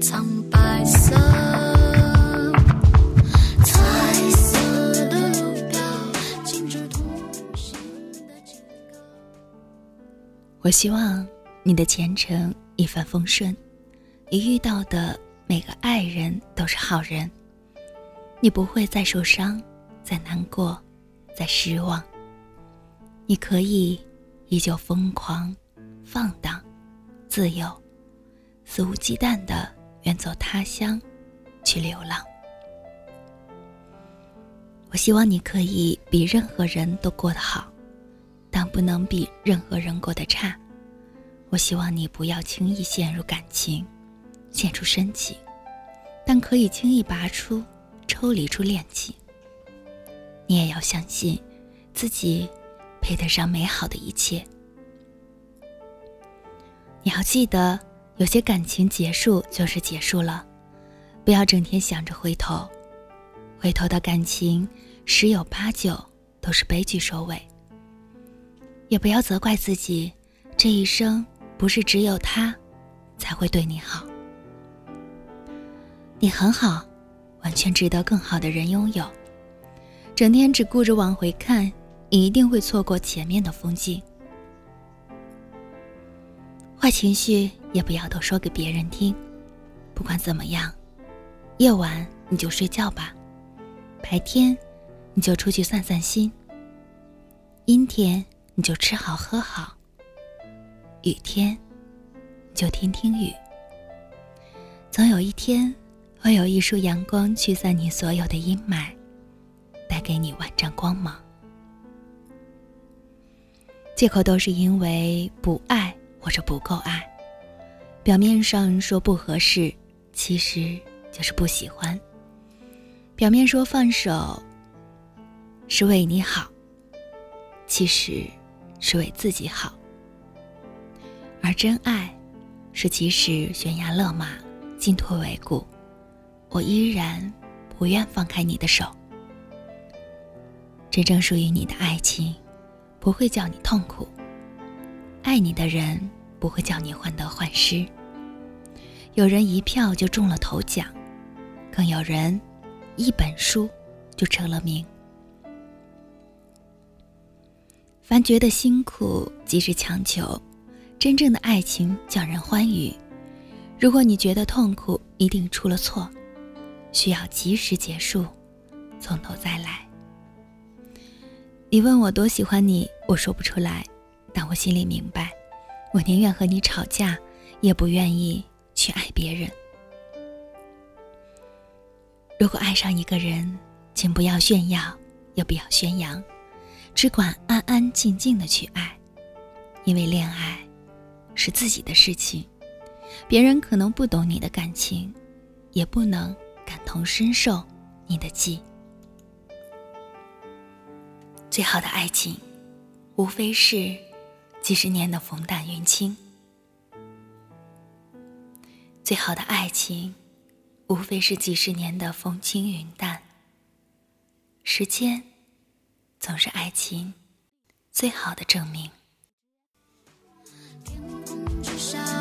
苍白色。彩色的路标，我希望你的前程一帆风顺，你遇到的每个爱人都是好人，你不会再受伤，再难过，再失望。你可以依旧疯狂、放荡、自由，肆无忌惮的远走他乡，去流浪。我希望你可以比任何人都过得好，但不能比任何人过得差。我希望你不要轻易陷入感情，陷出深情，但可以轻易拔出、抽离出恋情。你也要相信，自己配得上美好的一切。你要记得，有些感情结束就是结束了，不要整天想着回头，回头的感情十有八九都是悲剧收尾。也不要责怪自己，这一生不是只有他才会对你好。你很好，完全值得更好的人拥有。整天只顾着往回看，你一定会错过前面的风景。坏情绪也不要都说给别人听。不管怎么样，夜晚你就睡觉吧，白天你就出去散散心。阴天你就吃好喝好，雨天你就听听雨。总有一天，会有一束阳光驱散你所有的阴霾，带给你万丈光芒。借口都是因为不爱或者不够爱，表面上说不合适，其实就是不喜欢。表面说放手是为你好，其实是为自己好。而真爱是即使悬崖勒马，进退维谷，我依然不愿放开你的手。真正属于你的爱情，不会叫你痛苦；爱你的人不会叫你患得患失。有人一票就中了头奖，更有人一本书就成了名。凡觉得辛苦，即是强求。真正的爱情叫人欢愉。如果你觉得痛苦，一定出了错，需要及时结束，从头再来。你问我多喜欢你，我说不出来，但我心里明白，我宁愿和你吵架，也不愿意去爱别人。如果爱上一个人，请不要炫耀，也不要宣扬，只管安安静静的去爱，因为恋爱。是自己的事情，别人可能不懂你的感情，也不能感同身受你的记。最好的爱情，无非是几十年的风淡云轻；最好的爱情，无非是几十年的风轻云淡。时间，总是爱情最好的证明。天空之上